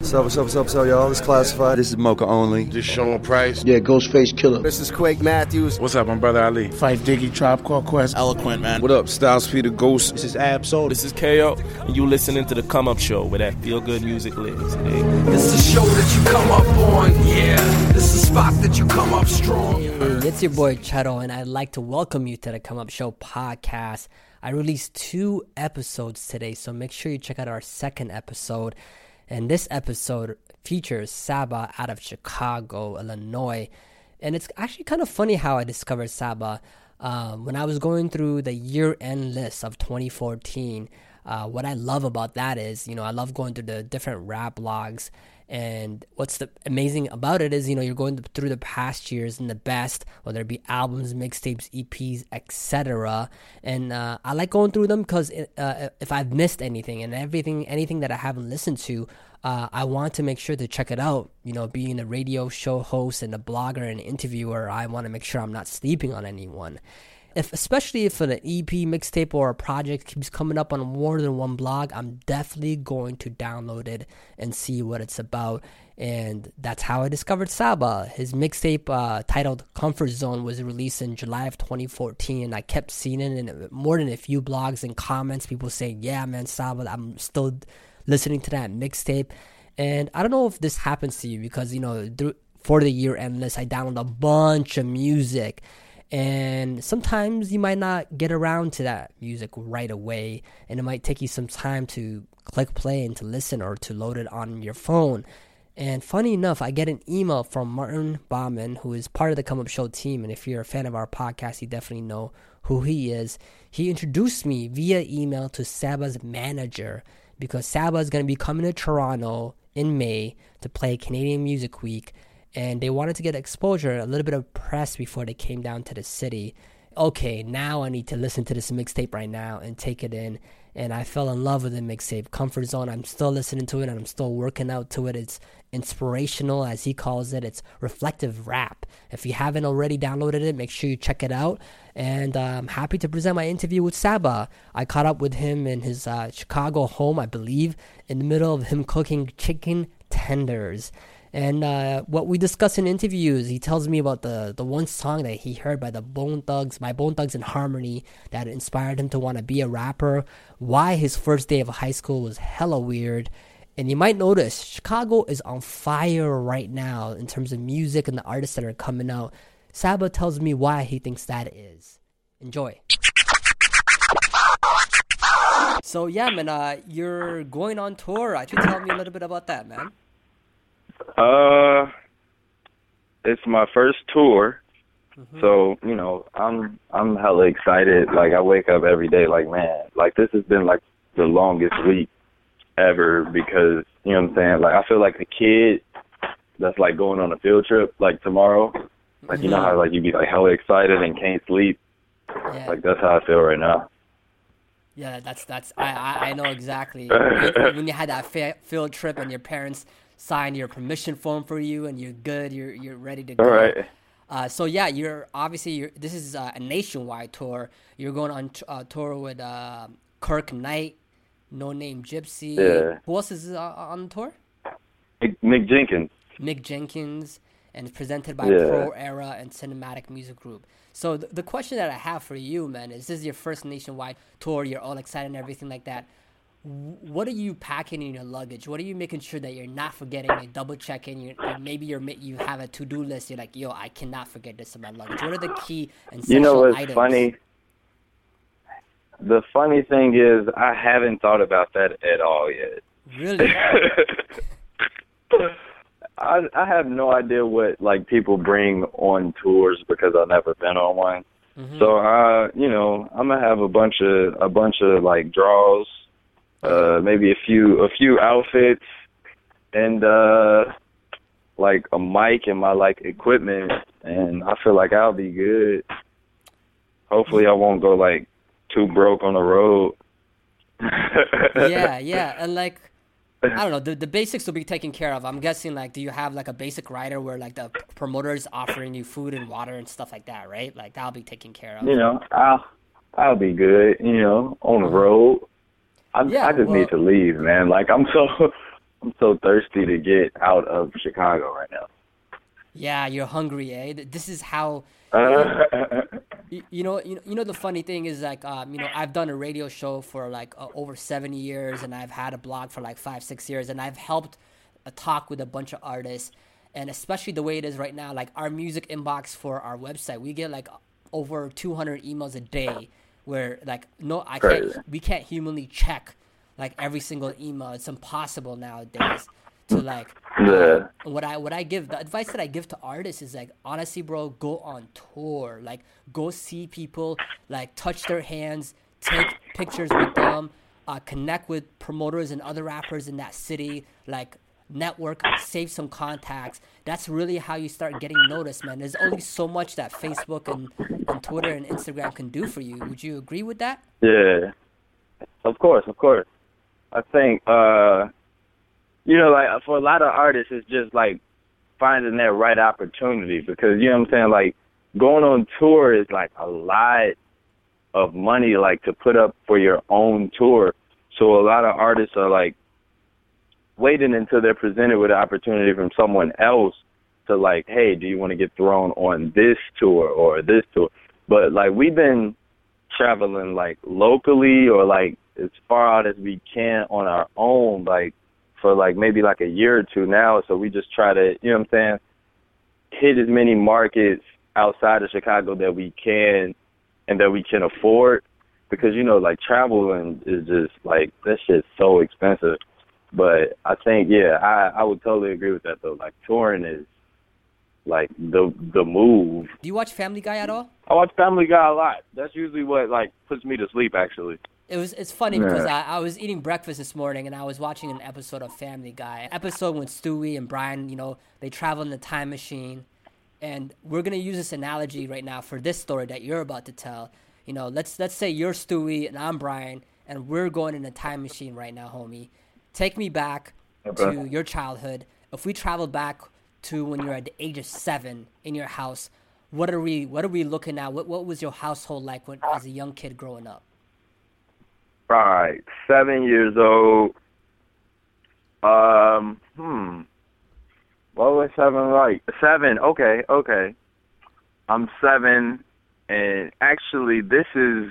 What's up, what's up, what's up, what's up, y'all? It's Classified. This is Moka Only. This Sean Price. Yeah, Ghostface Killah. This is Quake Matthews. What's up, my brother Ali? Phife Diggy, Tribe Called Quest. Eloquent, man. What up, Styles P the Ghost? This is Ab Soul. This is KO. And you listening to the Come Up Show where that feel good music lives. Eh? This is the show that you come up on, yeah. This is the spot that you come up strong. Hey, it's your boy Cheto, and I'd like to welcome you to the Come Up Show podcast. I released two episodes today, so make sure you check out our second episode. And this episode features Saba out of Chicago, Illinois. And it's actually kind of funny how I discovered Saba. Um, when I was going through the year end list of 2014, uh, what I love about that is, you know, I love going through the different rap blogs. And what's the amazing about it is, you know, you're going through the past years and the best, whether it be albums, mixtapes, EPs, etc. And uh, I like going through them because uh, if I've missed anything and everything, anything that I haven't listened to, uh, I want to make sure to check it out. You know, being a radio show host and a blogger and interviewer, I want to make sure I'm not sleeping on anyone. If, especially if an EP mixtape or a project keeps coming up on more than one blog, I'm definitely going to download it and see what it's about. And that's how I discovered Saba. His mixtape uh, titled Comfort Zone was released in July of 2014, and I kept seeing it in more than a few blogs and comments. People saying, "Yeah, man, Saba, I'm still." listening to that mixtape. And I don't know if this happens to you because, you know, for the year end list, I download a bunch of music. And sometimes you might not get around to that music right away. And it might take you some time to click play and to listen or to load it on your phone. And funny enough, I get an email from Martin Bauman, who is part of the Come Up Show team. And if you're a fan of our podcast, you definitely know who he is. He introduced me via email to Saba's manager because Saba is going to be coming to Toronto in May to play Canadian Music Week, and they wanted to get exposure, a little bit of press before they came down to the city. Okay, now I need to listen to this mixtape right now and take it in. And I fell in love with the mixtape, Comfort Zone. I'm still listening to it and I'm still working out to it. It's inspirational, as he calls it. It's reflective rap. If you haven't already downloaded it, make sure you check it out. And I'm happy to present my interview with Saba. I caught up with him in his uh, Chicago home, I believe, in the middle of him cooking chicken tenders. And uh, what we discuss in interviews, he tells me about the, the one song that he heard by the Bone Thugs, by Bone Thugs and Harmony, that inspired him to want to be a rapper. Why his first day of high school was hella weird. And you might notice Chicago is on fire right now in terms of music and the artists that are coming out. Saba tells me why he thinks that is. Enjoy. So yeah, man, uh, you're going on tour. Uh, you tell me a little bit about that, man. Uh, it's my first tour, mm-hmm. so you know I'm I'm hella excited. Like I wake up every day like man, like this has been like the longest week ever because you know what I'm saying. Like I feel like a kid that's like going on a field trip like tomorrow. Like you know how like you be like hella excited and can't sleep. Yeah. Like that's how I feel right now. Yeah, that's that's I I, I know exactly when you had that field trip and your parents signed your permission form for you and you're good, you're you're ready to go. All right. Uh, so yeah, you're obviously you're, this is uh, a nationwide tour. You're going on t- uh, tour with uh, Kirk Knight, Noname Gypsy. Yeah. Who else is uh, on the tour? Mick Jenkins. Mick Jenkins, and it's presented by Yeah. Pro Era and Cinematic Music Group. So th- the question that I have for you, man, is this is your first nationwide tour? You're all excited and everything like that. What are you packing in your luggage? What are you making sure that you're not forgetting? You're double checking. You're, maybe you're you have a to do list. You're like, yo, I cannot forget this in my luggage. What are the key and You know what's items? funny? The funny thing is, I haven't thought about that at all yet. Really? I I have no idea what like people bring on tours because I've never been on one. Mhm. So I, you know, I'm gonna have a bunch of a bunch of like draws, uh, maybe a few a few outfits, and uh, like a mic and my like equipment, and I feel like I'll be good. Hopefully, I won't go like too broke on the road. yeah, yeah, and like I don't know. The, the basics will be taken care of. I'm guessing like, do you have like a basic rider where like the promoters offering you food and water and stuff like that, right? Like that'll be taken care of. You know, I'll I'll be good. You know, on the road. I Yeah, I just well- need to leave, man. Like I'm so I'm so thirsty to get out of Chicago right now. Yeah, you're hungry, eh? This is how you, you know you know, you know the funny thing is like um, you know I've done a radio show for like uh, over 7 years and I've had a blog for like 5 6 years and I've helped uh, talk with a bunch of artists and especially the way it is right now like our music inbox for our website we get like over 200 emails a day where like no I can't we can't humanly check like every single email it's impossible nowadays to like Yeah. what I what I give the advice that I give to artists is like honestly, bro, go on tour. Like go see people, like touch their hands, take pictures with them, uh, connect with promoters and other rappers in that city, like network, save some contacts. That's really how you start getting noticed, man. There's only so much that Facebook and, and Twitter and Instagram can do for you. Would you agree with that? Yeah. Of course, of course. I think uh you know, like for a lot of artists it's just like finding that right opportunity because you know what I'm saying, like going on tour is like a lot of money like to put up for your own tour. So a lot of artists are like waiting until they're presented with an opportunity from someone else to like, hey, do you want to get thrown on this tour or this tour? But like we've been traveling like locally or like as far out as we can on our own, like for like maybe like a year or two now. So we just try to, you know what I'm saying, hit as many markets outside of Chicago that we can and that we can afford. Because, you know, like traveling is just like that shit's so expensive. But I think yeah, I, I would totally agree with that though. Like touring is like the the move. Do you watch Family Guy at all? I watch Family Guy a lot. That's usually what like puts me to sleep actually. It was it's funny because I, I was eating breakfast this morning and I was watching an episode of Family Guy. An episode when Stewie and Brian, you know, they travel in the time machine. And we're gonna use this analogy right now for this story that you're about to tell. You know, let's let's say you're Stewie and I'm Brian and we're going in a time machine right now, homie. Take me back Okay. to your childhood. If we travel back to when you're at the age of seven in your house, what are we what are we looking at? What what was your household like when as a young kid growing up? All right, seven years old. Um, hmm. What was seven like? Seven. Okay, okay. I'm seven, and actually, this is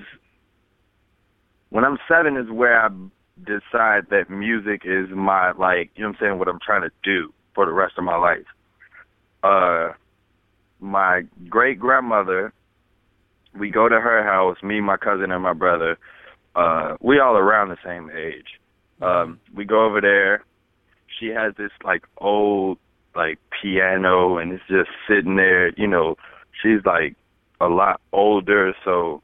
when I'm seven is where I decide that music is my like. You know what I'm saying? What I'm trying to do for the rest of my life. Uh, my great grandmother. We go to her house. Me, my cousin, and my brother uh we all around the same age. Um we go over there. She has this like old like piano and it's just sitting there, you know, she's like a lot older so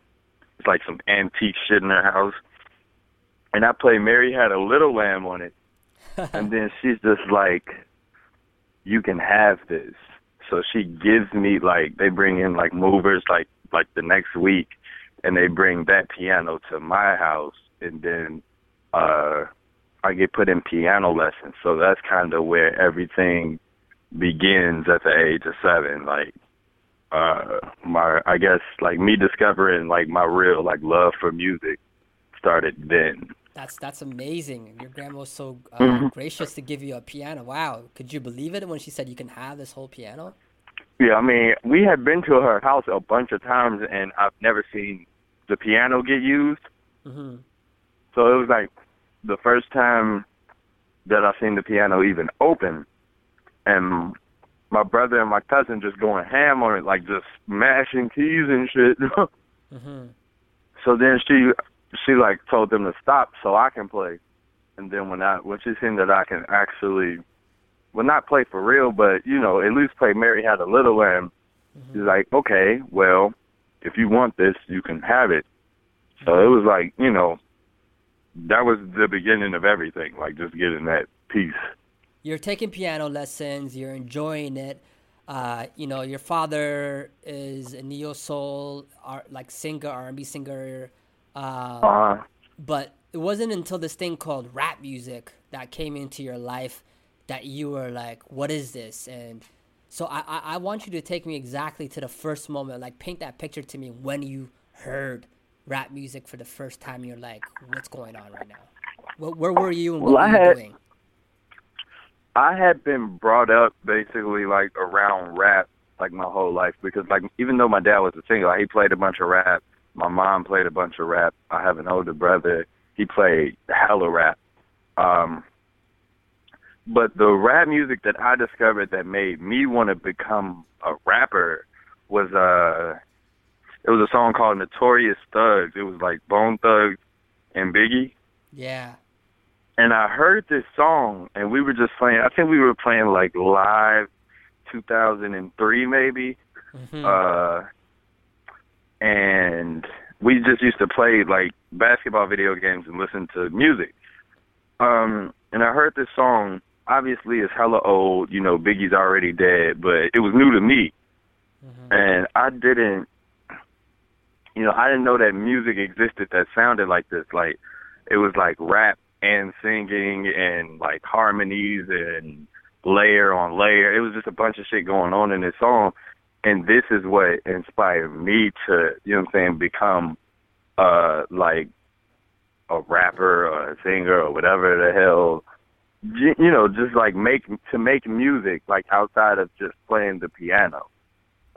it's like some antique shit in her house. And I play Mary Had a Little Lamb on it. and then she's just like you can have this. So she gives me like they bring in like movers like like the next week and they bring that piano to my house and then uh I get put in piano lessons. So that's kind of where everything begins at the age of 7 like uh my I guess like me discovering like my real like love for music started then. That's that's amazing. Your grandma was so uh, Mm-hmm. gracious to give you a piano. Wow, could you believe it when she said you can have this whole piano? Yeah, I mean, we had been to her house a bunch of times and I've never seen the piano get used. hmm So it was like the first time that I seen the piano even open, and my brother and my cousin just going ham on it, like just mashing keys and shit. hmm so then she she like told them to stop so I can play, and then when I when she seen that I can actually, well not play for real, but you know at least play Mary Had a Little Lamb. She's like, okay, well, if you want this, you can have it. So it was like, you know, that was the beginning of everything, like just getting that piece. You're taking piano lessons. You're enjoying it. Uh, you know, your father is a neo soul, art, like singer, R&B singer. Uh, Uh, but it wasn't until this thing called rap music that came into your life that you were like, "What is this?" And so I, I, I want you to take me exactly to the first moment, like paint that picture to me when you heard rap music for the first time. You're like, "What's going on right now?" Where, where were you and what Well, I were you had- doing? I had been brought up basically like around rap like my whole life because like even though my dad was a singer, like, he played a bunch of rap. My mom played a bunch of rap. I have an older brother. He played hella rap. Um but the rap music that I discovered that made me want to become a rapper was uh it was a song called Notorious Thugs. It was like Bone Thugs and Biggie Yeah. and I heard this song, and we were just playing. I think we were playing like live, 2003 maybe, Mhm. uh, and we just used to play like basketball video games and listen to music. Um, and I heard this song. Obviously, it's hella old. You know, Biggie's already dead, but it was new to me, and I didn't. You know, I didn't know that music existed that sounded like this. Like, it was like rap and singing and like harmonies and layer on layer. It was just a bunch of shit going on in this song. And this is what inspired me to, you know what I'm saying, become uh like a rapper or a singer or whatever the hell you know, just like make to make music like outside of just playing the piano.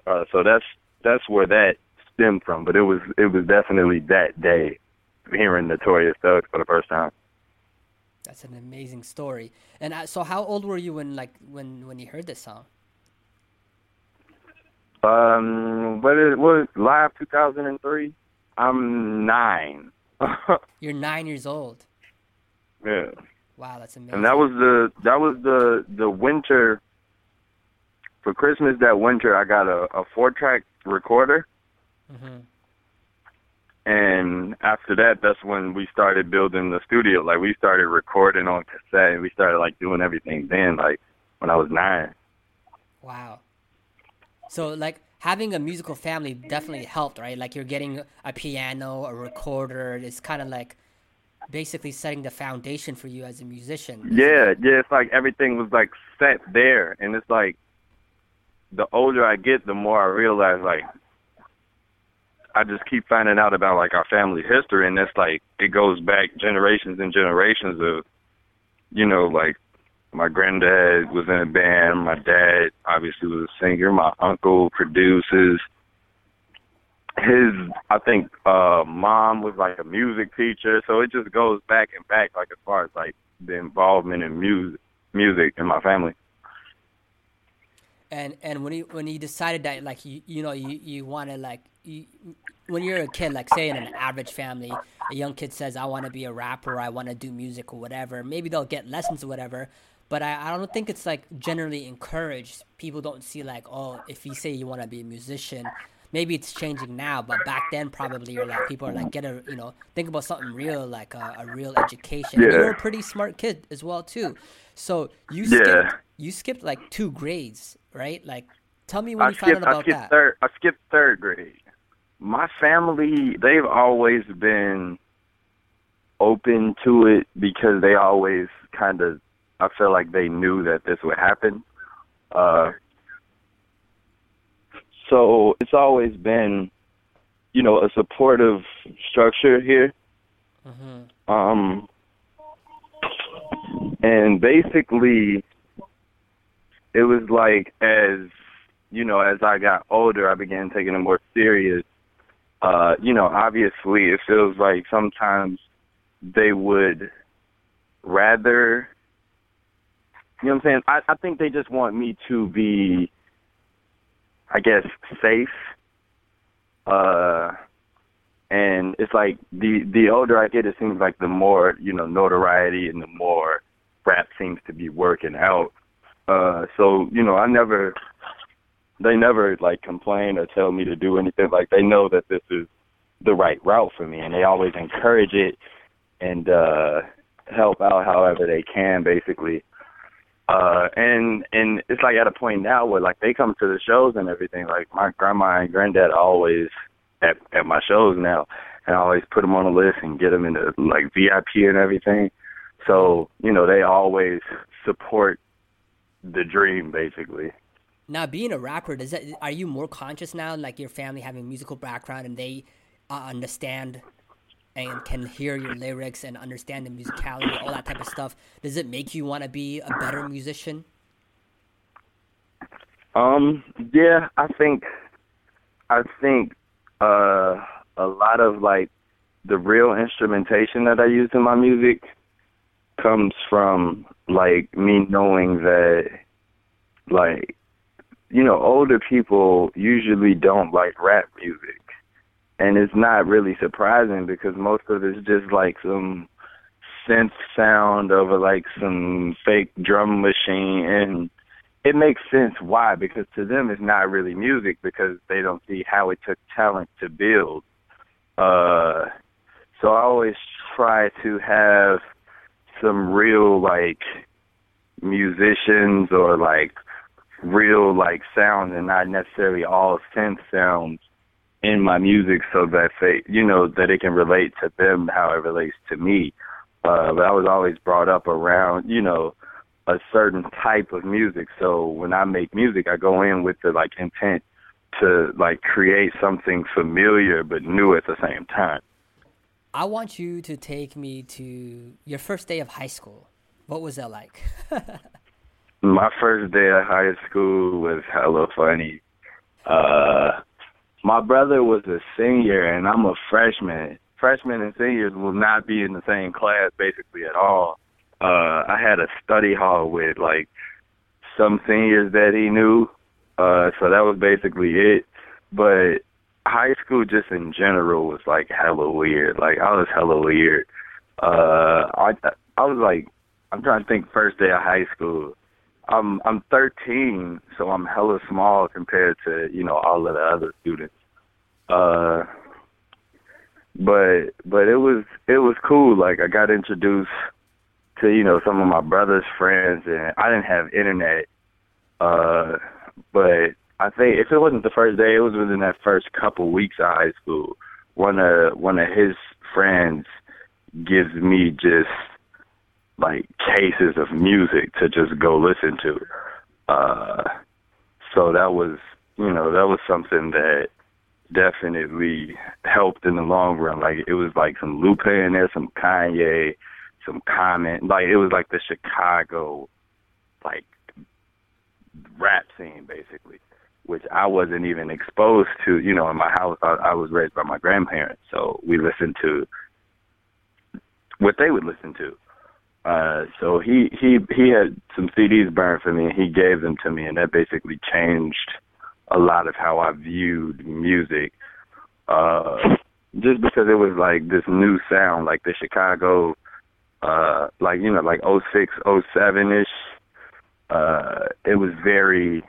Uh so that's that's where that stemmed from. But it was it was definitely that day hearing Notorious Thugs for the first time. That's an amazing story. And uh, so, how old were you when like when when you heard this song? Um, what is what live 2003? I'm nine. You're nine years old. yeah, Wow, that's amazing. and that was the that was the the winter. For Christmas that winter, I got a, a four track recorder, Mhm. and after that, that's when we started building the studio. Like we started recording on cassette, and we started like doing everything then. Like when I was nine. Wow. So like having a musical family definitely helped, right? Like you're getting a piano, a recorder. It's kind of like basically setting the foundation for you as a musician. Yeah, yeah, it's like everything was like set there, and it's like the older I get, the more I realize like I just keep finding out about like our family history, and it's like it goes back generations and generations of, you know, like my granddad was in a band, my dad obviously was a singer, my uncle produces. His, I think, uh, mom was like a music teacher, so it just goes back and back, like as far as like the involvement in music, music in my family. And and when you when you decided that like you you know you you want to like you, when you're a kid like say in an average family a young kid says I want to be a rapper. I want to do music or whatever. Maybe they'll get lessons or whatever but I, I don't think it's like generally encouraged people don't see like oh if you say you want to be a musician maybe it's changing now but back then probably you're like people are like get a you know think about something real like a, a real education Yeah. you're a pretty smart kid as well too so you Yeah. skipped you skipped like two grades right like tell me when I you found out skipped, I about skipped that third. I skipped third grade. My family, they've always been open to it because they always kind of. I feel like they knew that this would happen. Uh, so it's always been, you know, a supportive structure here. Um, and basically, it was like as you know, as I got older, I began taking it more serious. Uh, you know, obviously, it feels like sometimes they would rather. You know what I'm saying? I, I think they just want me to be, I guess, safe. Uh, and it's like the the older I get, it seems like the more you know notoriety and the more rap seems to be working out. Uh, so you know, I never, they never like complain or tell me to do anything. Like they know that this is the right route for me, and they always encourage it and uh, help out however they can, basically. Uh, and and it's like at a point now where like they come to the shows and everything. Like my grandma and granddad always at at my shows now, and I always put them on a list and get them into like VIP and everything. So you know, they always support the dream basically. Now, being a rapper, does that are you more conscious now, like your family having musical background and they uh, understand and can hear your lyrics and understand the musicality, all that type of stuff? Does it make you want to be a better musician? Um, yeah, I think, I think, uh, a lot of like the real instrumentation that I use in my music comes from like me knowing that, like, you know, older people usually don't like rap music. And it's not really surprising because most of it's just like some synth sound over like some fake drum machine. And it makes sense why because to them it's not really music because they don't see how it took talent to build. Uh so i always try to have some real like musicians or like real like sounds and not necessarily all synth sounds in my music so that they you know that it can relate to them how it relates to me uh but i was always brought up around you know a certain type of music. So when I make music, I go in with the like intent to like create something familiar but new at the same time. I want you to take me to your first day of high school. What was that like? My first day of high school was hella funny. Uh my brother was a senior and I'm a freshman. Freshmen and seniors will not be in the same class basically at all uh I had a study hall with like some seniors that he knew. Uh so that was basically it. But high school just in general was like hella weird. Like I was hella weird. Uh I I was like I'm trying to think first day of high school. I'm I'm 13, so I'm hella small compared to, you know, all of the other students. Uh but but it was it was cool. Like I got introduced to you know some of my brother's friends, and I didn't have internet. Uh, but I think if it wasn't the first day, it was within that first couple weeks of high school. One of one of his friends gives me just like cases of music to just go listen to. Uh, so that was you know that was something that definitely helped in the long run. Like it was like some Lupe in there, some Kanye, some Common. Like it was like the Chicago, like rap scene basically, which I wasn't even exposed to. You know, in my house, I, I was raised by my grandparents, so we listened to what they would listen to. Uh, so he he he had some CDs burned for me, and he gave them to me, and that basically changed a lot of how I viewed music. Uh, just because it was like this new sound, like the Chicago uh like you know like oh six oh seven ish uh it was very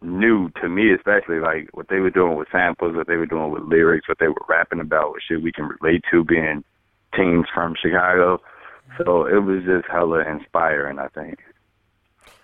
new to me especially like what they were doing with samples what they were doing with lyrics what they were rapping about what shit we can relate to being teens from chicago so it was just hella inspiring i think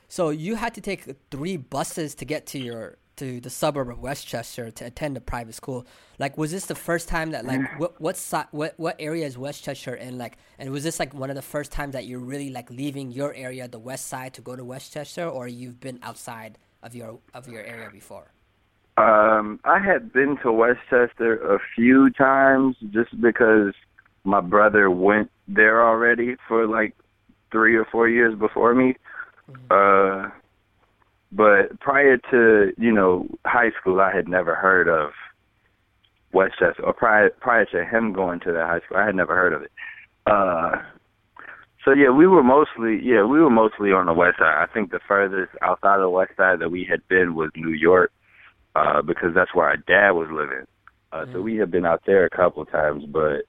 so you had to take three buses to get to your to the suburb of Westchester to attend a private school. Like, was this the first time that like what what si- what what area is Westchester in? Like, and was this like one of the first times that you're really like leaving your area, the west side, to go to Westchester, or you've been outside of your of your area before? Um, I had been to Westchester a few times just because my brother went there already for like three or four years before me. Mm-hmm. Uh but prior to you know high school, I had never heard of Westchester. Or prior prior to him going to that high school, I had never heard of it. Uh, so yeah, we were mostly yeah we were mostly on the west side. I think the furthest outside of the west side that we had been was New York, uh, because that's where our dad was living. Uh, mm-hmm. So we had been out there a couple of times, but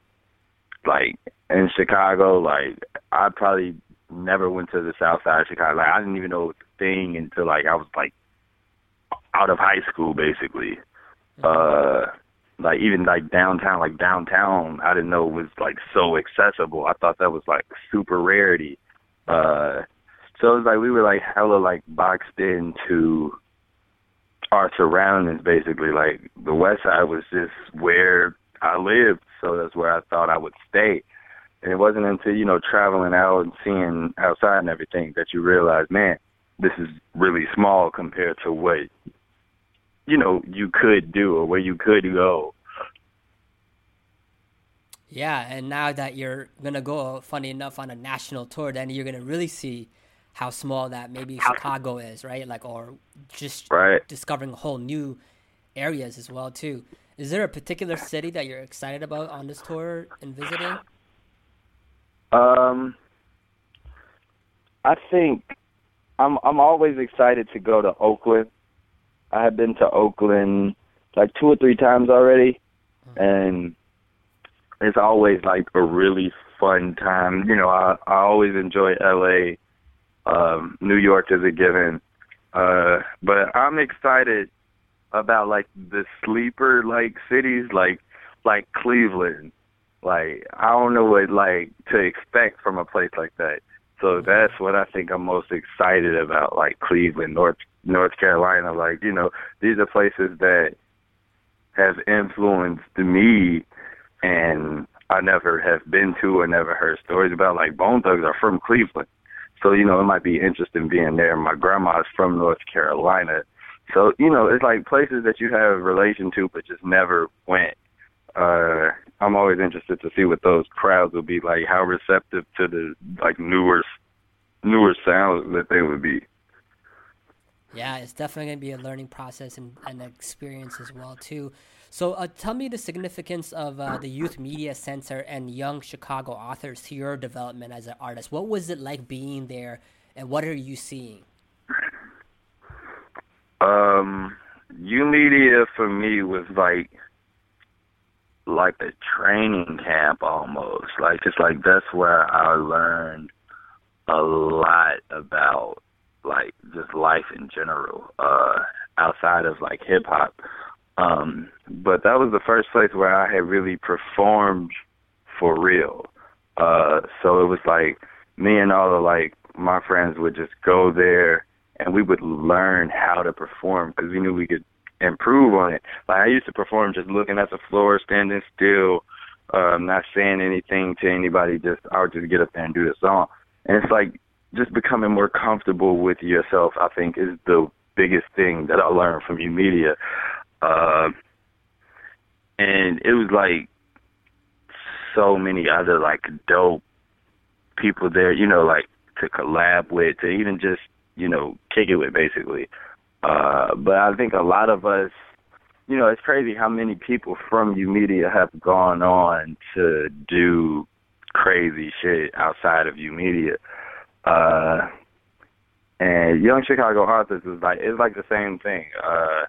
like in Chicago, like I probably never went to the south side of Chicago. Like I didn't even know the thing until like I was like out of high school basically. Mm-hmm. Uh like even like downtown like downtown I didn't know was like so accessible. I thought that was like super rarity. Uh so it was like we were like hella like boxed into our surroundings basically. Like the west side was just where I lived, so that's where I thought I would stay. And it wasn't until you know traveling out and seeing outside and everything that you realize, man, this is really small compared to what you know you could do or where you could go. Yeah, and now that you're gonna go, funny enough, on a national tour, then you're gonna really see how small that maybe Chicago is, right? Like, or just right. discovering whole new areas as well too. Is there a particular city that you're excited about on this tour and visiting? Um, I think I'm I'm always excited to go to Oakland. I have been to Oakland like two or three times already, and it's always like a really fun time. You know, I I always enjoy LA. Um, New York is a given, uh, but I'm excited about like the sleeper like cities like like Cleveland. Like I don't know what like to expect from a place like that. So mm-hmm. that's what I think I'm most excited about, like Cleveland, North North Carolina. Like you know, these are places that have influenced me, and I never have been to or never heard stories about. Like Bone Thugs are from Cleveland, so you know it might be interesting being there. My grandma's from North Carolina, so you know it's like places that you have a relation to but just never went. Uh, I'm always interested to see what those crowds will be like, how receptive to the like newer newer sounds that they would be. Yeah, it's definitely going to be a learning process and an experience as well too. So, uh, tell me the significance of uh, the Youth Media Center and Young Chicago Authors to your development as an artist. What was it like being there, and what are you seeing? Um, YOUmedia for me was like like a training camp almost. Like it's like that's where I learned a lot about like just life in general, uh, outside of like hip hop. Um, but that was the first place where I had really performed for real. Uh, so it was like me and all the like my friends would just go there and we would learn how to perform because we knew we could improve on it. Like I used to perform just looking at the floor, standing still, um, not saying anything to anybody. Just I would just get up there and do the song. And it's like just becoming more comfortable with yourself. I think is the biggest thing that I learned from YOUmedia. Uh, and it was like so many other like dope people there, you know, like to collab with, to even just, you know, kick it with basically. Uh, but I think a lot of us, you know, it's crazy how many people from YOUmedia have gone on to do crazy shit outside of YOUmedia. Uh, and Young Chicago Authors is like it's like the same thing. Uh,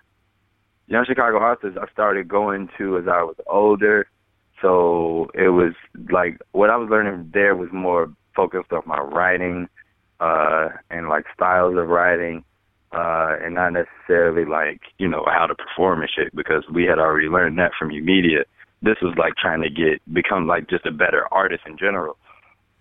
Young Chicago Authors I started going to as I was older, so it was like what I was learning there was more focused on my writing uh, and like styles of writing uh, and not necessarily like you know how to perform and shit because we had already learned that from YOUmedia. This was like trying to get become like just a better artist in general.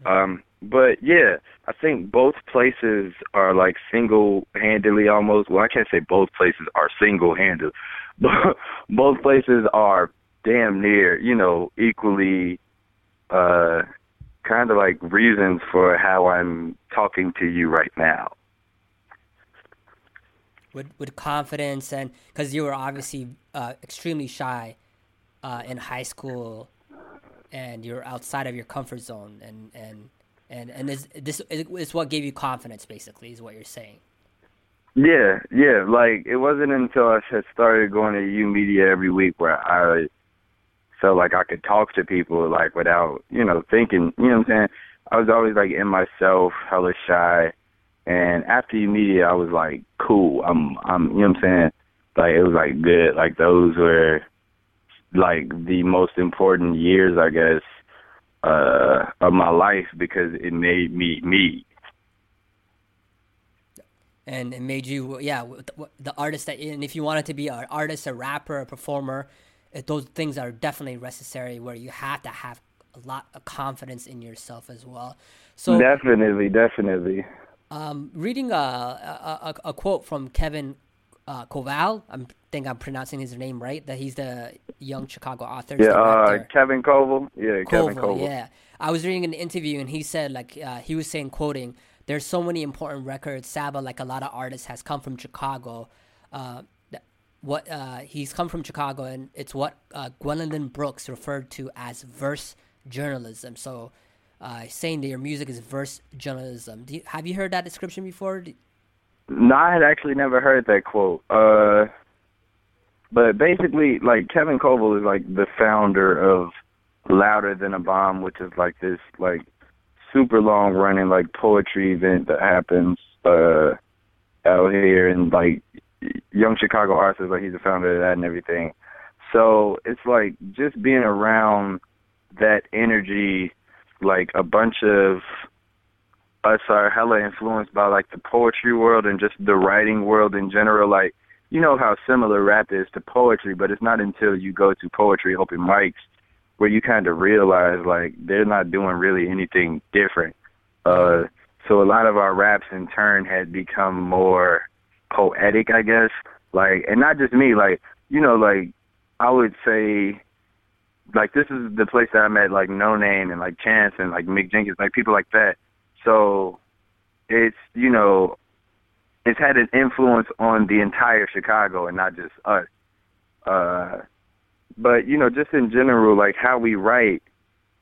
Um, but yeah, I think both places are like single-handedly almost. Well, I can't say both places are single-handed, but both places are damn near, you know, equally uh kind of like reasons for how I'm talking to you right now with with confidence and because you were obviously uh, extremely shy uh, in high school and you're outside of your comfort zone and and and and is this is what gave you confidence basically is what you're saying? Yeah yeah like it wasn't until i had started going to YOUmedia every week where i felt like i could talk to people like without you know thinking you know what i'm saying? I was always like in myself hella shy and after YOUmedia, I was like, cool. I'm, I'm, you know what I'm saying? Like it was like good. Like those were like the most important years, I guess, uh, of my life because it made me me. And it made you, yeah, the artist that, and if you wanted to be an artist, a rapper, a performer, those things are definitely necessary where you have to have a lot of confidence in yourself as well. So definitely, definitely. Um, reading a, a, a, quote from Kevin uh, Coval. I think I'm pronouncing his name right. That he's the young Chicago author. Yeah, uh, Kevin Coval. Yeah, Kevin Coval. Yeah, I was reading an interview and he said like uh, he was saying quoting, "There's so many important records. Saba, like a lot of artists, has come from Chicago. Uh, what uh, he's come from Chicago, and it's what uh, Gwendolyn Brooks referred to as verse journalism. So, uh, saying that your music is verse journalism. You, have you heard that description before? No, I had actually never heard that quote. Uh, but basically, like Kevin Coval is like the founder of Louder Than a Bomb, which is like this like super long running like poetry event that happens uh out here and like young Chicago artists. Like he's the founder of that and everything. So it's like just being around that energy, like a bunch of us are hella influenced by like the poetry world and just the writing world in general. Like, you know how similar rap is to poetry, but it's not until you go to poetry open mics where you kind of realize like they're not doing really anything different. Uh, so a lot of our raps in turn had become more poetic, I guess. Like, and not just me, like, you know, like I would say like this is the place that I met like Noname and like Chance and like Mick Jenkins, like people like that. So it's you know it's had an influence on the entire Chicago and not just us. Uh, but you know, just in general, like how we write,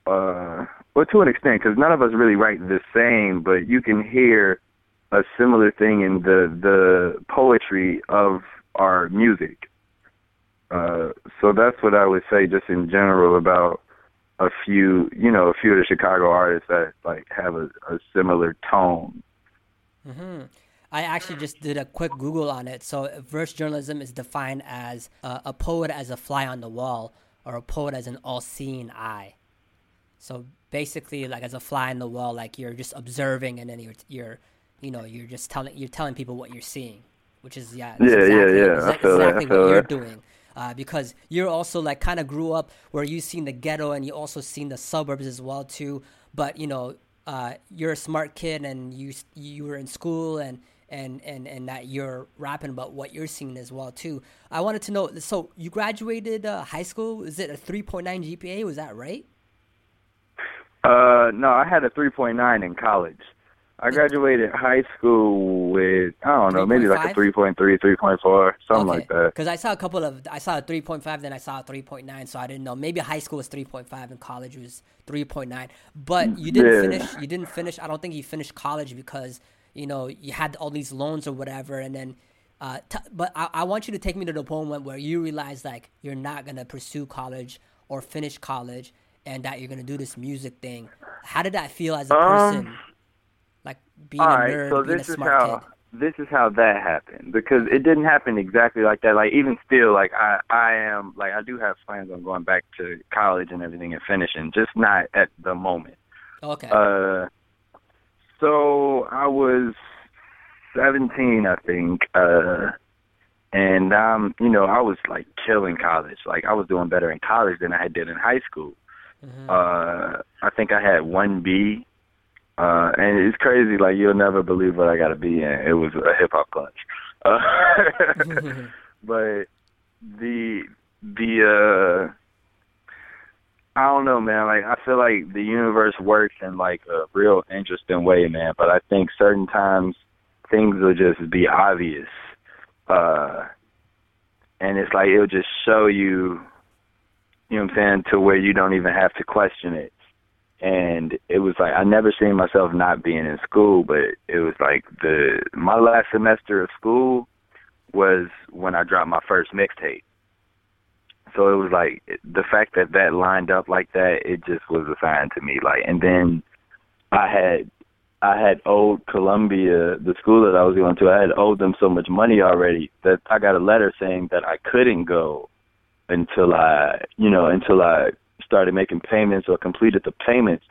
uh, well, to an extent, because none of us really write the same, but you can hear a similar thing in the the poetry of our music. Uh, so that's what I would say, just in general, about a few, you know, a few of the Chicago artists that like have a, a similar tone. Mm-hmm. I actually just did a quick Google on it. So, verse journalism is defined as uh, a poet as a fly on the wall, or a poet as an all-seeing eye. So basically, like as a fly on the wall, like you're just observing, and then you're you're, you know, you're just telling you're telling people what you're seeing, which is yeah, yeah, exactly, yeah, yeah. Exactly, exactly what you're doing uh, because you're also like kind of grew up where you've seen the ghetto and you also seen the suburbs as well too. But you know, uh, you're a smart kid and you you were in school and and and and that you're rapping about what you're seeing as well too. I wanted to know. So you graduated uh, high school. Is it a 3.9 GPA? Was that right? Uh, no, I had a 3.9 in college. I graduated high school with I don't know, maybe like a 3.3, 3.4, something okay. like that. Because I saw a couple of I saw a 3.5, then I saw a 3.9, so I didn't know. Maybe high school was 3.5 and college was 3.9. But you didn't yeah. finish. You didn't finish. I don't think you finished college because you know you had all these loans or whatever, and then. Uh, t- but I, I want you to take me to the point where you realize like you're not gonna pursue college or finish college, and that you're gonna do this music thing. How did that feel as a um, person? Like being All a nerd, so being this a is how kid. this is how that happened because it didn't happen exactly like that. Like even still, like I I am like I do have plans on going back to college and everything and finishing, just not at the moment. Okay. Uh, so I was seventeen, I think. Uh, and um, you know, I was like killing college. Like I was doing better in college than I had did in high school. Mhm. Uh, I think I had one B uh, and it's crazy. Like you'll never believe what I got to be in. It was a hip hop punch. Uh, but the the uh, I don't know, man. Like I feel like the universe works in like a real interesting way, man. But I think certain times things will just be obvious, uh, and it's like it'll just show you. You know what I'm saying? To where you don't even have to question it and it was like I never seen myself not being in school, but it was like the my last semester of school was when I dropped my first mixtape. So it was like the fact that that lined up like that, it just was a sign to me. Like, and then I had I had owed Columbia, the school that I was going to, I had owed them so much money already that I got a letter saying that I couldn't go until I, you know, until I started making payments or completed the payments.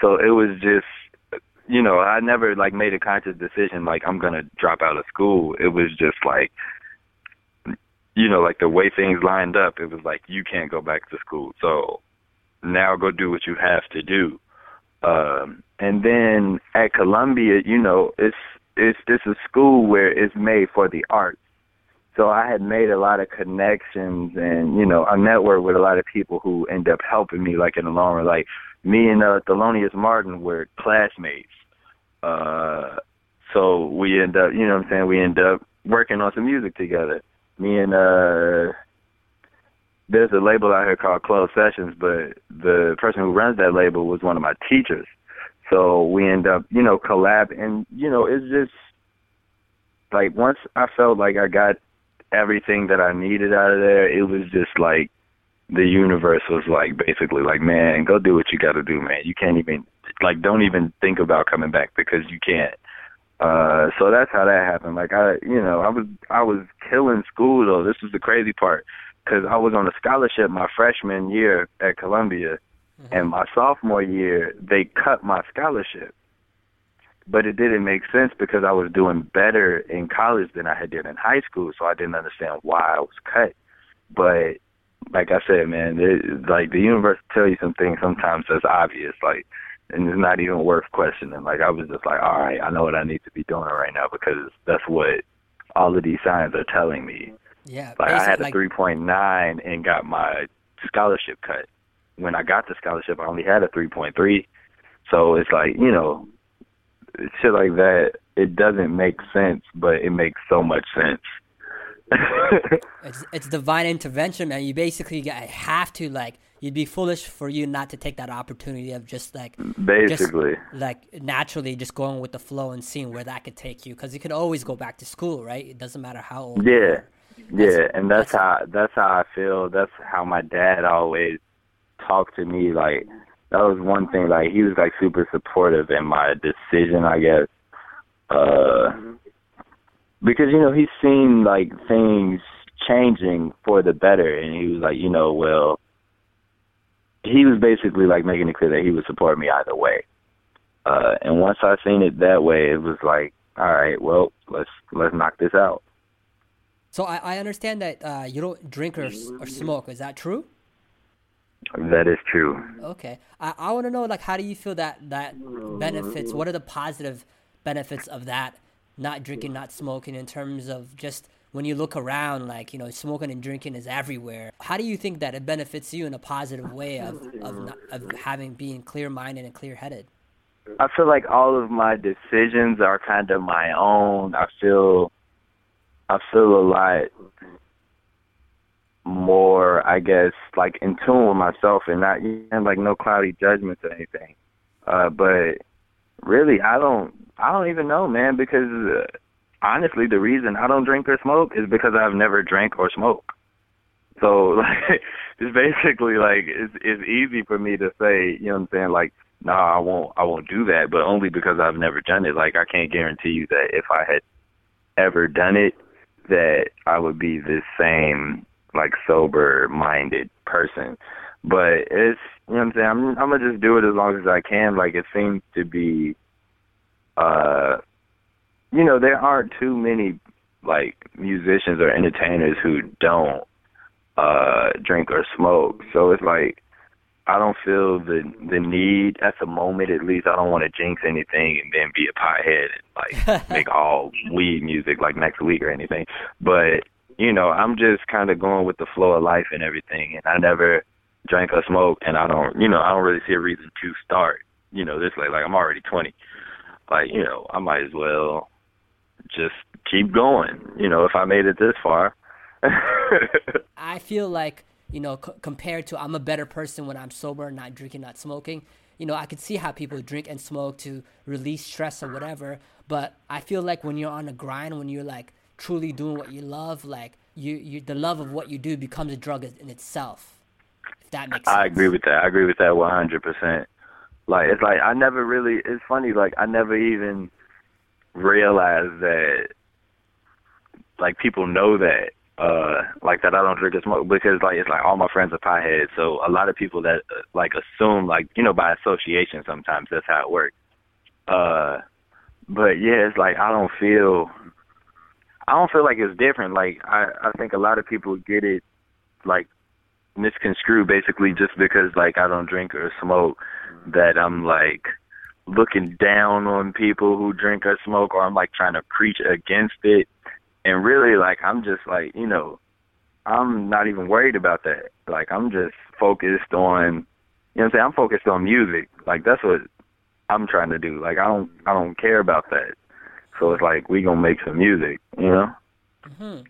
So it was just you know, I never like made a conscious decision like I'm gonna drop out of school. It was just like you know, like the way things lined up, it was like you can't go back to school. So now go do what you have to do. Um and then at Columbia, you know, it's it's it's a school where it's made for the arts. So I had made a lot of connections and you know I networked with a lot of people who end up helping me like in the long run. Like me and uh, Thelonious Martin were classmates, uh, so we end up you know what I'm saying we end up working on some music together. Me and uh there's a label out here called Closed Sessions, but the person who runs that label was one of my teachers. So we end up, you know, collab and you know, it's just like once I felt like I got everything that I needed out of there, it was just like the universe was like basically like, man, go do what you got to do, man. You can't even like don't even think about coming back because you can't. Uh so that's how that happened. Like I, you know, I was I was killing school though. This was the crazy part cuz I was on a scholarship my freshman year at Columbia mm-hmm. and my sophomore year they cut my scholarship but it didn't make sense because I was doing better in college than I had did in high school, so I didn't understand why I was cut. But like I said, man, it, like the universe tell you some things sometimes that's obvious, like, and it's not even worth questioning. Like I was just like, all right, I know what I need to be doing right now because that's what all of these signs are telling me. Yeah, like I had a like... three point nine and got my scholarship cut. When I got the scholarship, I only had a three point three. So it's like you know shit like that, it doesn't make sense, but it makes so much sense. it's it's divine intervention, man. You basically have to like. You'd be foolish for you not to take that opportunity of just like basically just, like naturally just going with the flow and seeing where that could take you because you could always go back to school, right? It doesn't matter how old. Yeah, yeah, and that's, that's how that's how I feel. That's how my dad always talked to me. Like that was one thing. Like he was like super supportive in my decision, I guess. Uh, because you know he's seen like things changing for the better, and he was like, you know, well, he was basically like making it clear that he would support me either way. Uh, and once I seen it that way, it was like, all right, well, let's let's knock this out. So I, I understand that uh, you don't drink or, or smoke. Is that true? That is true. Okay, I, I want to know like how do you feel that that benefits? What are the positive benefits of that? Not drinking, not smoking, in terms of just when you look around, like you know, smoking and drinking is everywhere. How do you think that it benefits you in a positive way of of, not, of having being clear minded and clear headed? I feel like all of my decisions are kind of my own. I feel I feel a lot more, I guess, like in tune with myself and not and like no cloudy judgments or anything. Uh, but really, I don't, I don't even know, man, because uh, honestly, the reason I don't drink or smoke is because I've never drank or smoked. So like, it's basically like it's it's easy for me to say, you know what I'm saying, like. No, nah, I won't. I won't do that, but only because I've never done it. Like I can't guarantee you that if I had ever done it, that I would be the same like sober minded person. But it's you know what I'm saying, I'm I'm gonna just do it as long as I can. Like it seems to be uh you know, there aren't too many like musicians or entertainers who don't uh drink or smoke. So it's like I don't feel the the need at the moment at least I don't want to jinx anything and then be a pothead and like make all weed music like next week or anything. But you know, I'm just kind of going with the flow of life and everything. And I never drank or smoked, and I don't, you know, I don't really see a reason to start, you know, this late. Like I'm already 20. Like, you know, I might as well just keep going. You know, if I made it this far. I feel like you know, c- compared to I'm a better person when I'm sober, not drinking, not smoking. You know, I can see how people drink and smoke to release stress or whatever. But I feel like when you're on a grind, when you're like truly doing what you love, like you, you the love of what you do becomes a drug in itself. If that makes sense. I agree with that. I agree with that one hundred percent. Like it's like I never really. It's funny. Like I never even realized that. Like people know that, uh, like that I don't drink or smoke because like it's like all my friends are potheads. So a lot of people that uh, like assume like you know by association sometimes that's how it works. Uh, but yeah, it's like I don't feel I don't feel like it's different. Like I I think a lot of people get it like misconstrued basically just because like I don't drink or smoke that I'm like looking down on people who drink or smoke or I'm like trying to preach against it and really like I'm just like you know I'm not even worried about that. Like I'm just focused on you know what I'm saying. I'm focused on music. Like that's what I'm trying to do. Like I don't I don't care about that. So it's like we gonna make some music, you know. Mm-hmm.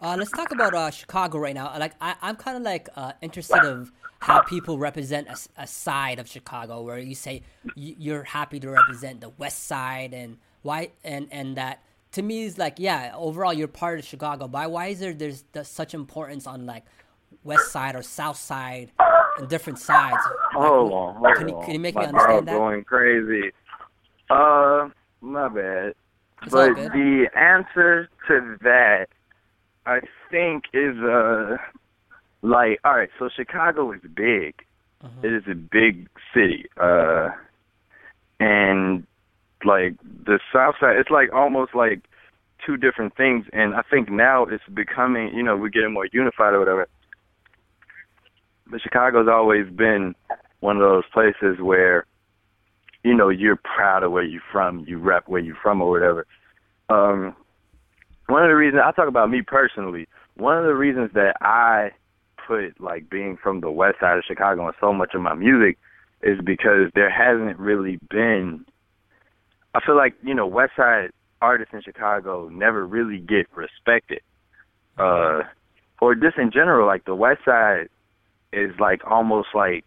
Uh, let's talk about uh, Chicago right now. Like I, I'm kind of like uh, interested of how people represent a, a, side of Chicago, where you say you're happy to represent the West Side and why, and and that to me is like yeah, overall you're part of Chicago. But why is there there's, there's such importance on like West Side or South Side and different sides? Hold like, on, hold can, on. You, can you make my me understand that? Going crazy. Uh, my bad. It's but the answer to that, I think, is uh, like all right. So Chicago is big. Mm-hmm. It is a big city. Uh, and like the South Side, it's like almost like two different things. And I think now it's becoming, you know, we're getting more unified or whatever. But Chicago's always been one of those places where you know you're proud of where you're from, you rep where you're from or whatever. Um, one of the reasons I talk about me personally, one of the reasons that I put like being from the west side of Chicago in so much of my music is because there hasn't really been I feel like, you know, west side artists in Chicago never really get respected. Uh or just in general, like the west side is like almost like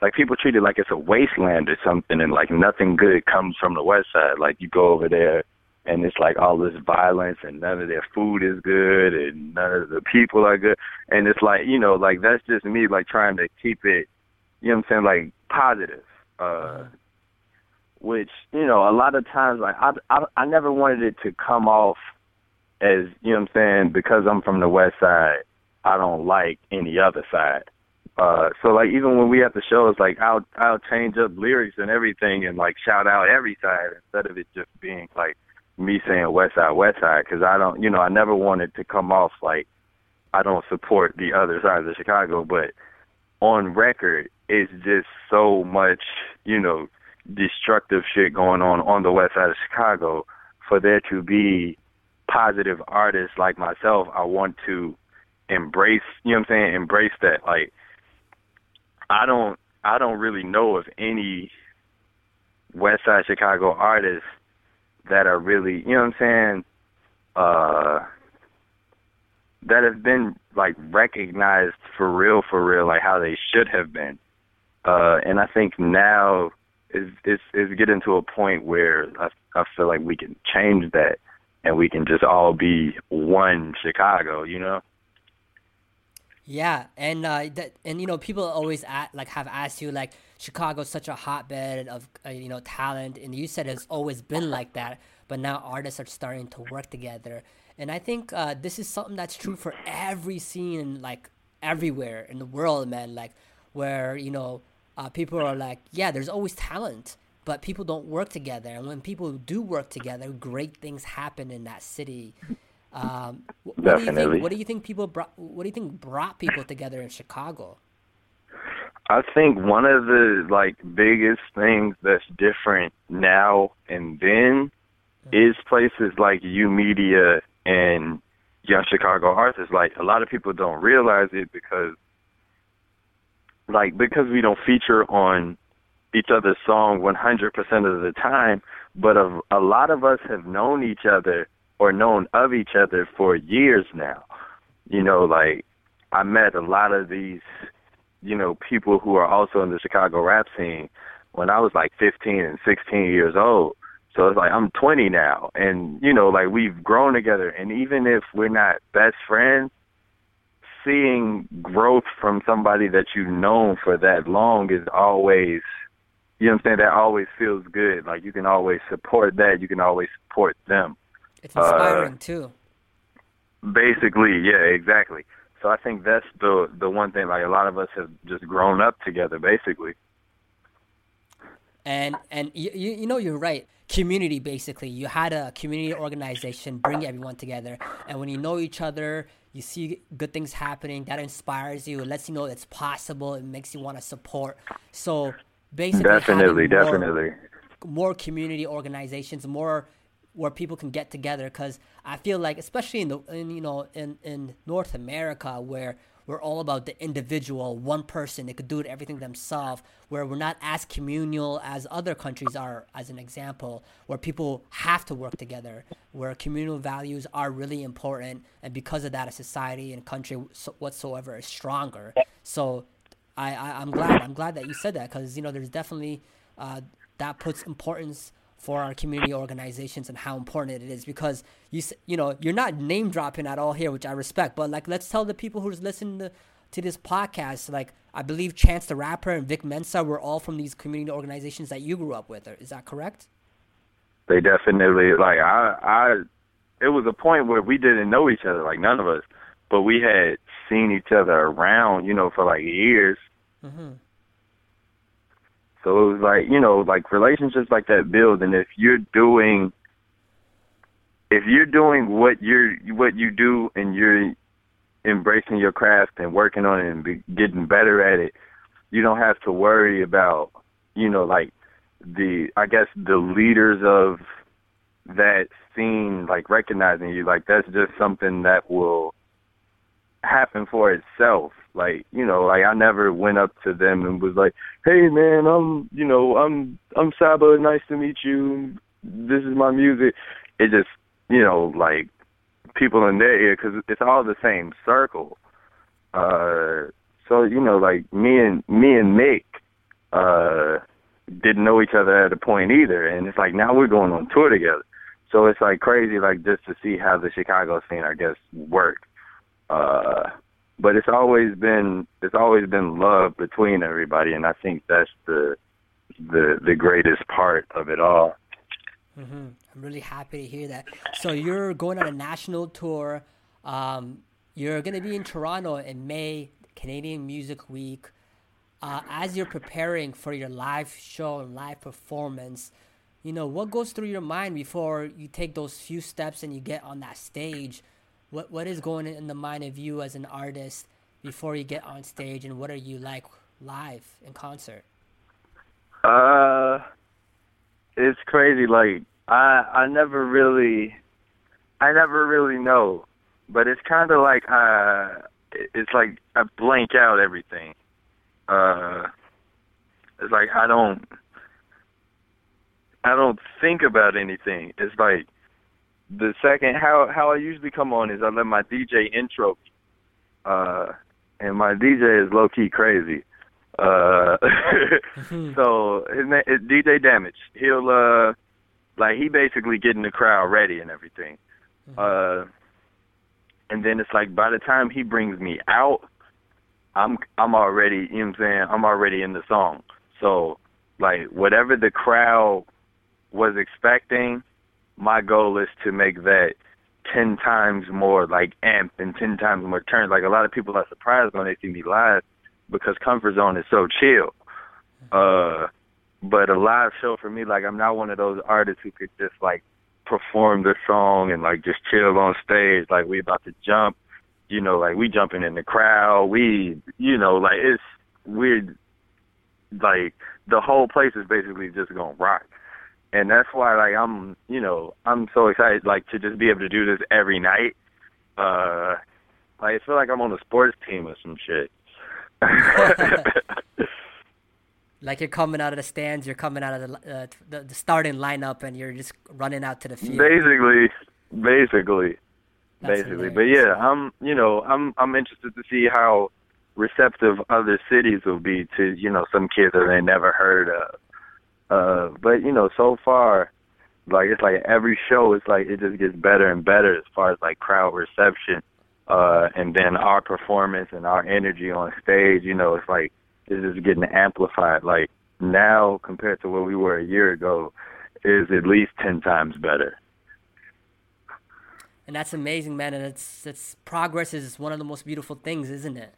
like people treat it like it's a wasteland or something and like nothing good comes from the west side. Like you go over there and it's like all this violence and none of their food is good and none of the people are good and it's like, you know, like that's just me like trying to keep it you know what I'm saying, like positive. Uh which, you know, a lot of times like I I I never wanted it to come off as, you know what I'm saying, because I'm from the west side, I don't like any other side. Uh, so like even when we have the shows, like I'll I'll change up lyrics and everything and like shout out every side instead of it just being like me saying West Side West Side because I don't you know I never wanted to come off like I don't support the other side of Chicago, but on record it's just so much you know destructive shit going on on the west side of Chicago for there to be positive artists like myself. I want to embrace you know what I'm saying embrace that like I don't I don't really know of any West Side Chicago artists that are really you know what I'm saying uh that have been like recognized for real for real like how they should have been. Uh and I think now is is is getting to a point where I I feel like we can change that and we can just all be one Chicago you know yeah, and uh, that, and you know, people always at, like have asked you like Chicago's such a hotbed of uh, you know talent, and you said it's always been like that, but now artists are starting to work together, and I think uh, this is something that's true for every scene, like everywhere in the world, man. Like where you know uh, people are like, yeah, there's always talent, but people don't work together, and when people do work together, great things happen in that city. Um, what Definitely. Do you think, what do you think people brought? What do you think brought people together in Chicago? I think one of the like biggest things that's different now and then is places like YOUmedia and Young Chicago Artists. Like a lot of people don't realize it because like because we don't feature on each other's song 100% of the time, but a, a lot of us have known each other or known of each other for years now. You know, like I met a lot of these, you know, people who are also in the Chicago rap scene when I was like 15 and 16 years old. So it's like I'm 20 now, and you know, like we've grown together. And even if we're not best friends, seeing growth from somebody that you've known for that long is always, you know, what I'm saying that always feels good. Like you can always support that. You can always support them. It's inspiring uh, too. Basically, yeah, exactly. So I think that's the the one thing. Like a lot of us have just grown up together, basically. And and you you know you're right. Community basically. You had a community organization bring everyone together, and when you know each other, you see good things happening. That inspires you. It lets you know it's possible. It makes you want to support. So basically, definitely, more, definitely, more community organizations, more where people can get together because I feel like especially in the in you know in in North America where we're all about the individual, one person that could do everything themselves, where we're not as communal as other countries are, as an example, where people have to work together, where communal values are really important, and because of that, a society and country whatsoever is stronger. So, I, I am glad I'm glad that you said that because you know there's definitely uh, that puts importance for our community organizations and how important it is because you you know you're not name dropping at all here, which I respect. But like, let's tell the people who's listening to, to this podcast, like I believe Chance the Rapper and Vic Mensa were all from these community organizations that you grew up with. Is that correct? They definitely like I I. It was a point where we didn't know each other, like none of us, but we had seen each other around, you know, for like years. Mm-hmm. So it was like, you know, like relationships like that build and if you're doing if you're doing what you're what you do and you're embracing your craft and working on it and be, getting better at it, you don't have to worry about, you know, like the I guess the leaders of that scene like recognizing you. Like that's just something that will happen for itself like, you know, like I never went up to them and was like, "Hey, man, I'm, you know, I'm, I'm Saba. Nice to meet you. This is my music." It just, you know, like people in their ear because it's all the same circle. Uh, so you know, like me and me and Nick uh, didn't know each other at a point either, and it's like now we're going on tour together. So it's like crazy, like just to see how the Chicago scene, I guess, work. Uh, but it's always been it's always been love between everybody, and I think that's the the the greatest part of it all. Mm-hmm. I'm really happy to hear that. So you're going on a national tour. Um, you're going to be in Toronto in May, Canadian Music Week. Uh, as you're preparing for your live show and live performance, you know what goes through your mind before you take those few steps and you get on that stage what what is going in the mind of you as an artist before you get on stage, and what are you like live in concert? Uh, it's crazy. Like I I never really, I never really know, but it's kind of like uh, it's like I blank out everything. Uh, it's like I don't, I don't think about anything. It's like the second how how I usually come on is I let my DJ intro. Uh and my DJ is low key crazy. Uh so his name is DJ Damage. He'll uh like he basically getting the crowd ready and everything. Mm-hmm. Uh and then it's like by the time he brings me out, I'm I'm already you know what I'm saying, I'm already in the song. So like whatever the crowd was expecting my goal is to make that ten times more like amp and ten times more turn. Like a lot of people are surprised when they see me live because Comfort Zone is so chill. Uh but a live show for me, like I'm not one of those artists who could just like perform the song and like just chill on stage like we about to jump. You know, like we jumping in the crowd, we you know, like it's weird like the whole place is basically just gonna rock and that's why like I'm you know I'm so excited like to just be able to do this every night. Uh, like I feel like I'm on a sports team or some shit. like you're coming out of the stands, you're coming out of the, uh, the, the starting lineup, and you're just running out to the field. Basically, basically, That's basically. Hilarious. But yeah, I'm you know I'm I'm interested to see how receptive other cities will be to you know some kids that they never heard of uh, but you know, so far, like it's like every show it's like it just gets better and better as far as like crowd reception, uh, and then our performance and our energy on stage. You know, it's like it's just getting amplified. Like now compared to where we were a year ago, is at least ten times better. And that's amazing, man. And it's it's progress is one of the most beautiful things, isn't it?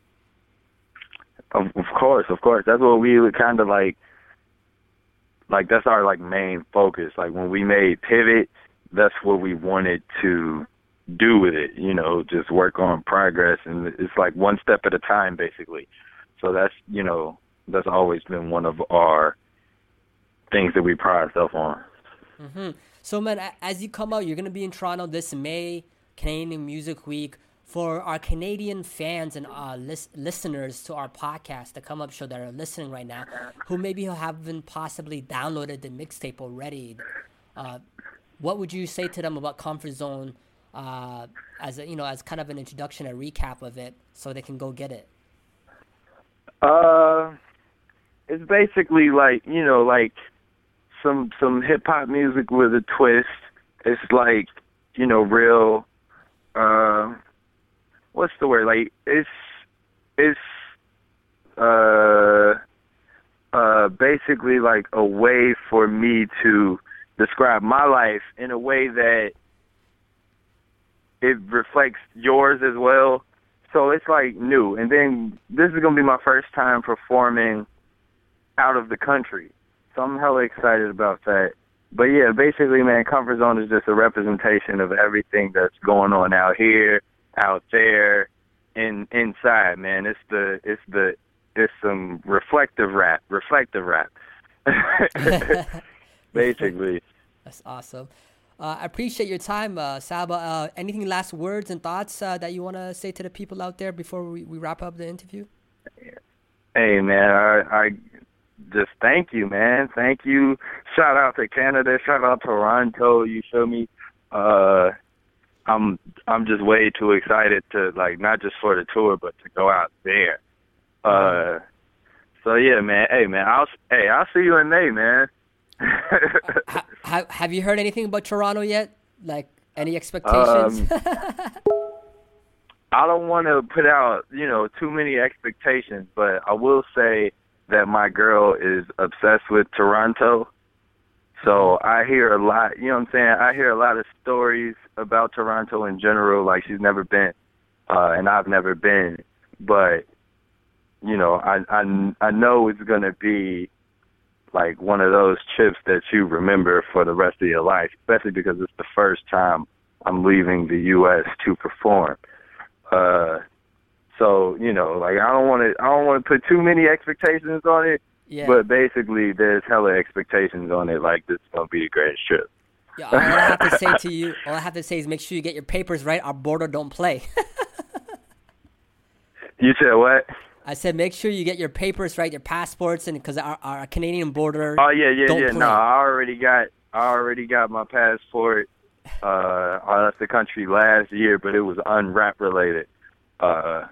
Of, of course, of course. That's what we would kind of like like that's our like main focus. Like when we made Pivot, that's what we wanted to do with it. You know, just work on progress, and it's like one step at a time, basically. So that's you know that's always been one of our things that we pride ourselves on. Mm-hmm. So, man, as you come out, you're gonna be in Toronto this May, Canadian Music Week. For our Canadian fans and uh, lis- listeners to our podcast, the Come Up Show that are listening right now, who maybe haven't possibly downloaded the mixtape already, uh, what would you say to them about Comfort Zone uh, as a, you know as kind of an introduction, a recap of it, so they can go get it? Uh, it's basically like you know, like some some hip hop music with a twist. It's like you know, real. Uh, what's the word? Like it's it's uh uh basically like a way for me to describe my life in a way that it reflects yours as well. So it's like new. And then this is gonna be my first time performing out of the country. So I'm hella excited about that. But yeah, basically man, comfort zone is just a representation of everything that's going on out here, out there, in inside, man. It's the it's the it's some reflective rap. Reflective rap. basically. That's awesome. Uh, I appreciate your time, uh, Saba. Uh, anything last words and thoughts uh, that you want to say to the people out there before we, we wrap up the interview? Hey man, I, I just thank you, man. Thank you. Shout out to Canada. Shout out to Toronto. You show me. I'm I'm just way too excited to like not just for the tour, but to go out there. Uh, so yeah, man. Hey, man. I'll hey I'll see you in May, man. have, have you heard anything about Toronto yet? Like any expectations? Um, I don't want to put out, you know, too many expectations, but I will say that my girl is obsessed with Toronto. So I hear a lot, you know what I'm saying? I hear a lot of stories about Toronto in general, like she's never been, uh, and I've never been. But, you know, I I I know it's gonna be like one of those trips that you remember for the rest of your life, especially because it's the first time I'm leaving the US to perform. Uh so, you know, like I don't want to I don't want to put too many expectations on it. Yeah. But basically there's hella expectations on it like this is going to be the greatest trip. Yeah, all I have to say to you, all I have to say is make sure you get your papers right. Our border don't play. you said what? I said make sure you get your papers right, your passports, and because our, our Canadian border. Oh yeah, yeah, yeah. Play. No, I already got I already got my passport. Uh, I left the country last year, but it was unwrap related. Uh,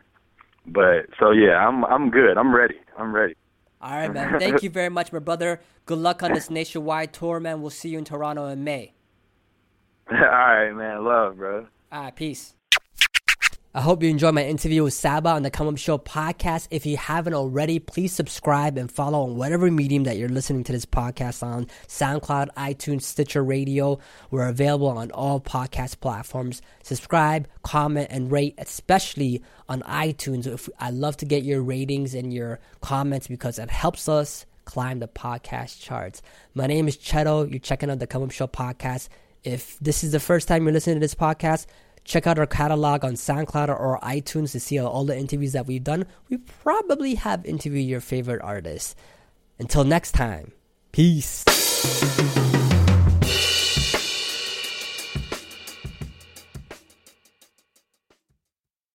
but so yeah, I'm I'm good. I'm ready. I'm ready. All right, man. Thank you very much, my brother. Good luck on this nationwide tour, man. We'll see you in Toronto in May. All right, man. Love, bro. All right, peace. I hope you enjoyed my interview with Saba on the Come Up Show podcast. If you haven't already, please subscribe and follow on whatever medium that you're listening to this podcast on SoundCloud, iTunes, Stitcher Radio. We're available on all podcast platforms. Subscribe, comment, and rate, especially on iTunes. I love to get your ratings and your comments because it helps us climb the podcast charts. My name is Cheto. You're checking out the Come Up Show podcast. If this is the first time you're listening to this podcast, Check out our catalog on SoundCloud or iTunes to see all the interviews that we've done. We probably have interviewed your favorite artists. Until next time, peace.